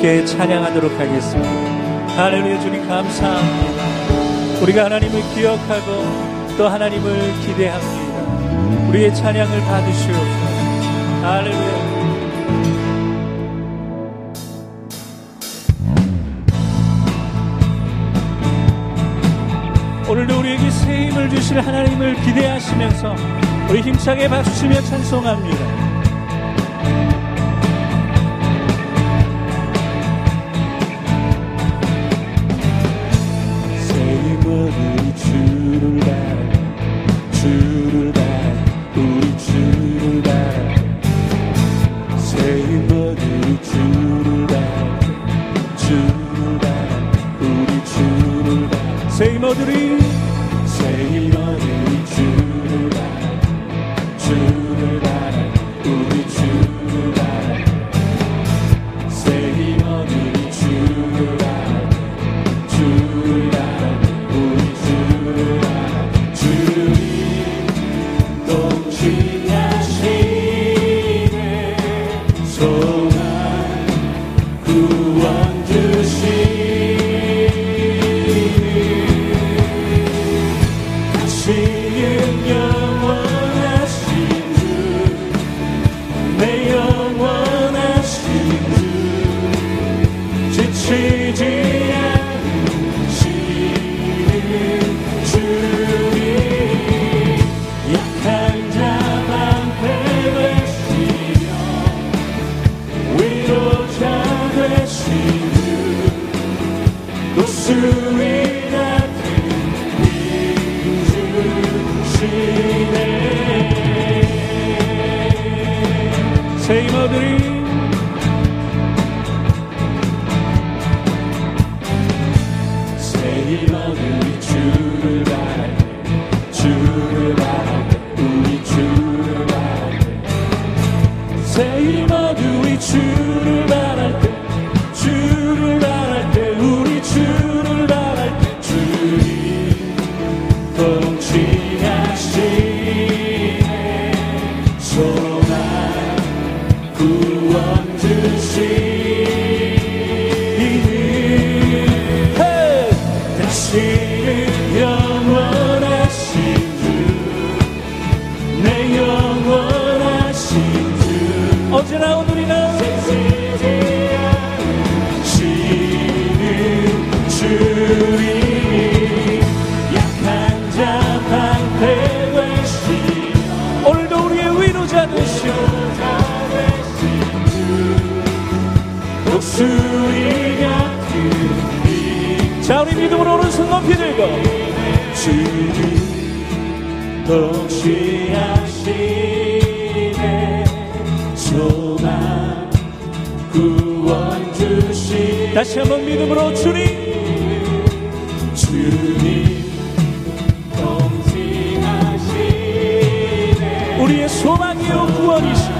함께 찬양하도록 하겠습니다. 할렐루야 주님 감사합니다. 우리가 하나님을 기억하고 또 하나님을 기대합니다. 우리의 찬양을 받으시옵소서. 할렐루야. 오늘도 우리에게 새 힘을 주실 하나님을 기대하시면서 우리 힘차게 박수치며 찬송합니다. Say, Mother, we choose. 자 우리 믿음으로 오른손 높이 들고 주님 동시하시네. 소망 구원 주시 다시 한번 믿음으로 주님. 주님 동시하시네. 우리의 소망이요 구원이시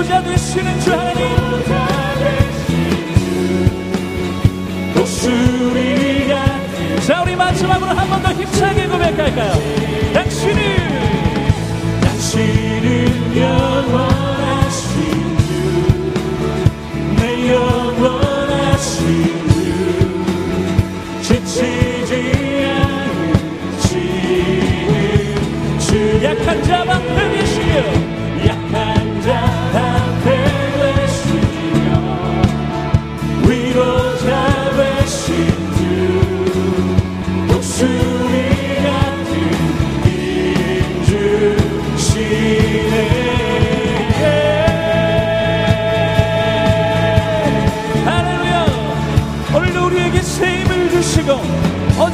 위로자 되시는 주 하나님. 독수리가 자 우리 마지막으로 한 번 더 힘차게 고백할까요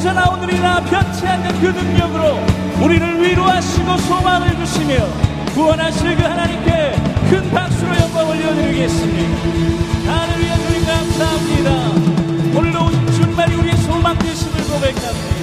어제나 오늘이나 변치 않는 그 능력으로 우리를 위로하시고 소망을 주시며 구원하실 그 하나님께 큰 박수로 영광 올려드리겠습니다. 하늘위에 주님 감사합니다. 오늘도 주말이 우리의 소망 되심을 고백합니다.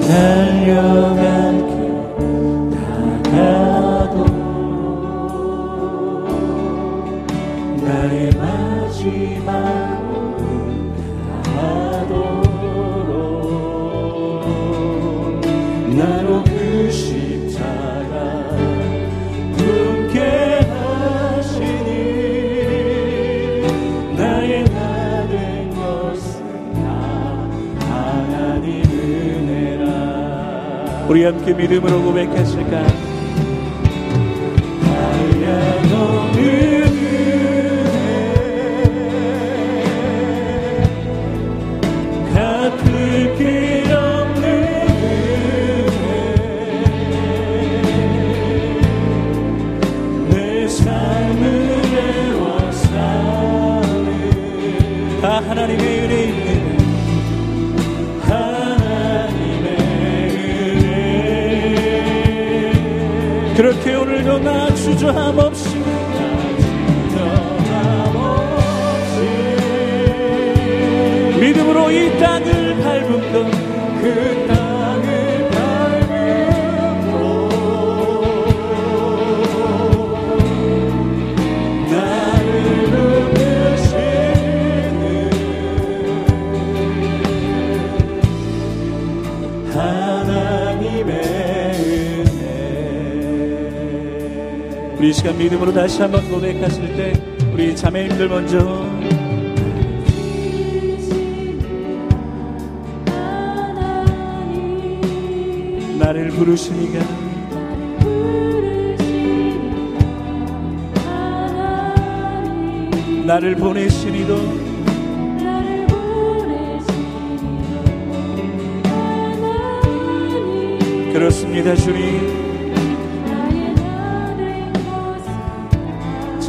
달려 우리 함께 믿음으로 고백했을까? 하얀 은혜 갚을 길 없는 은혜 내 삶을 애워싸는 다 하나님의 주저함 없이 믿음으로 이 땅을 밟은 그 시간 믿음으로 다시 한번 고백하실 때 우리 자매님들 먼저. 나를 부르시니가 나를 보내시니도 그렇습니다 주님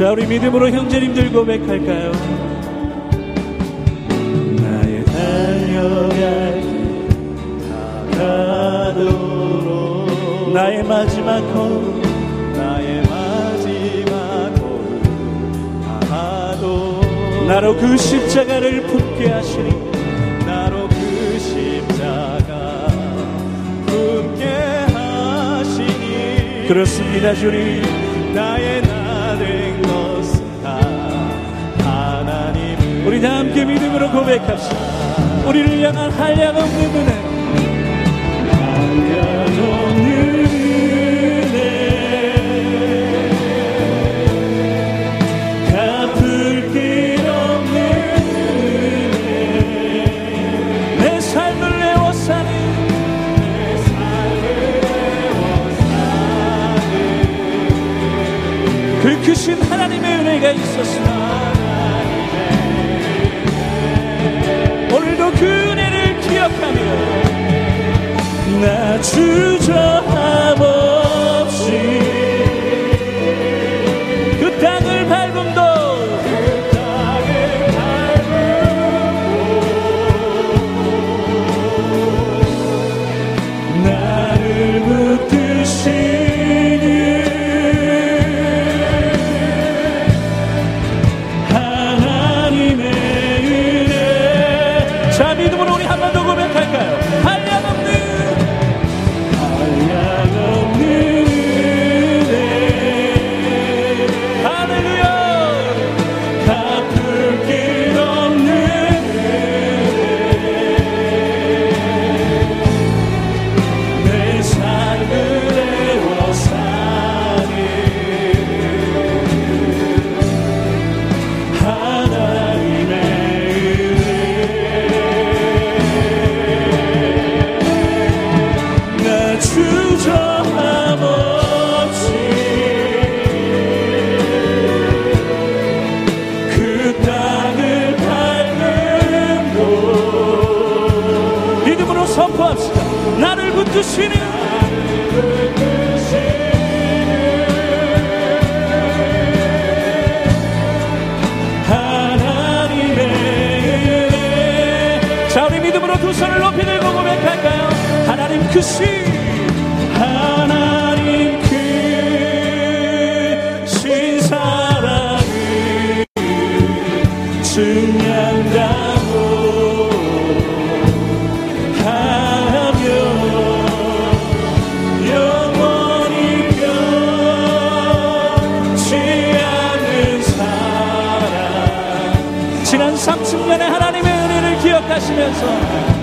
자 우리 믿음으로 형제님들 고백할까요? 나의 달려갈 길 다가도록. 나의 마지막 걸음 나의 마지막 걸음 다하도 나로 그 십자가를 붙게 하시니. 나로 그 십자가 품게 하시니. 그렇습니다 주님. 나의 나 된 것은 다 하나님 우리 다 함께 믿음으로 고백합시다. 우리를 향한 한량 없는 은혜 그 크신 하나님의 은혜가 있었으나 오늘도 그 은혜를 기억하며 나 주저함 없이 하 기억하시면서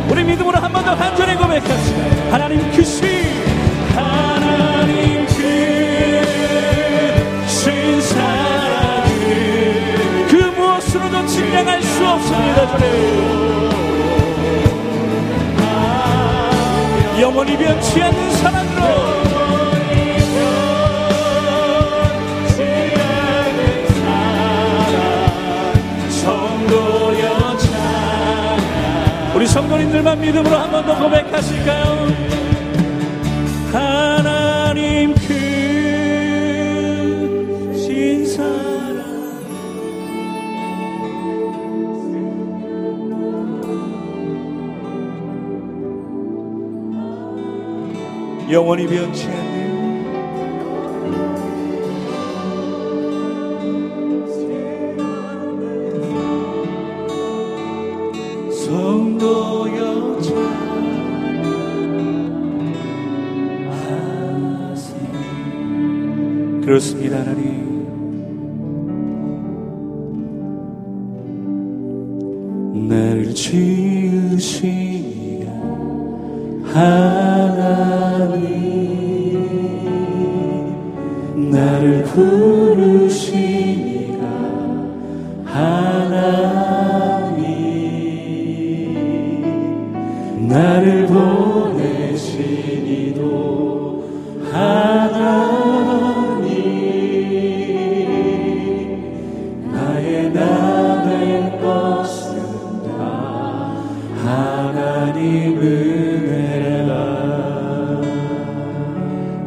우리 믿음으로 한 번 더 간절히 고백합시다 하나님 크시 하나님 크신 사랑을 그 무엇으로도 측량할 수 없습니다 주님 영원히 변치 않는 사랑으로 성도님들만 믿음으로 한 번 더 고백하실까요? 하나님 크신 사랑 영원히 변치 않 하나님 나를 지으시냐 하나님. 나를 부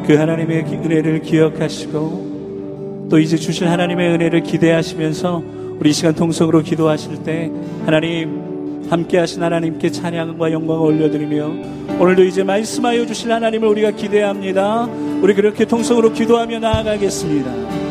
그 하나님의 기- 은혜를 기억하시고 또 이제 주실 하나님의 은혜를 기대하시면서 우리 이 시간 통성으로 기도하실 때 하나님 함께 하신 하나님께 찬양과 영광을 올려드리며 오늘도 이제 말씀하여 주실 하나님을 우리가 기대합니다. 우리 그렇게 통성으로 기도하며 나아가겠습니다.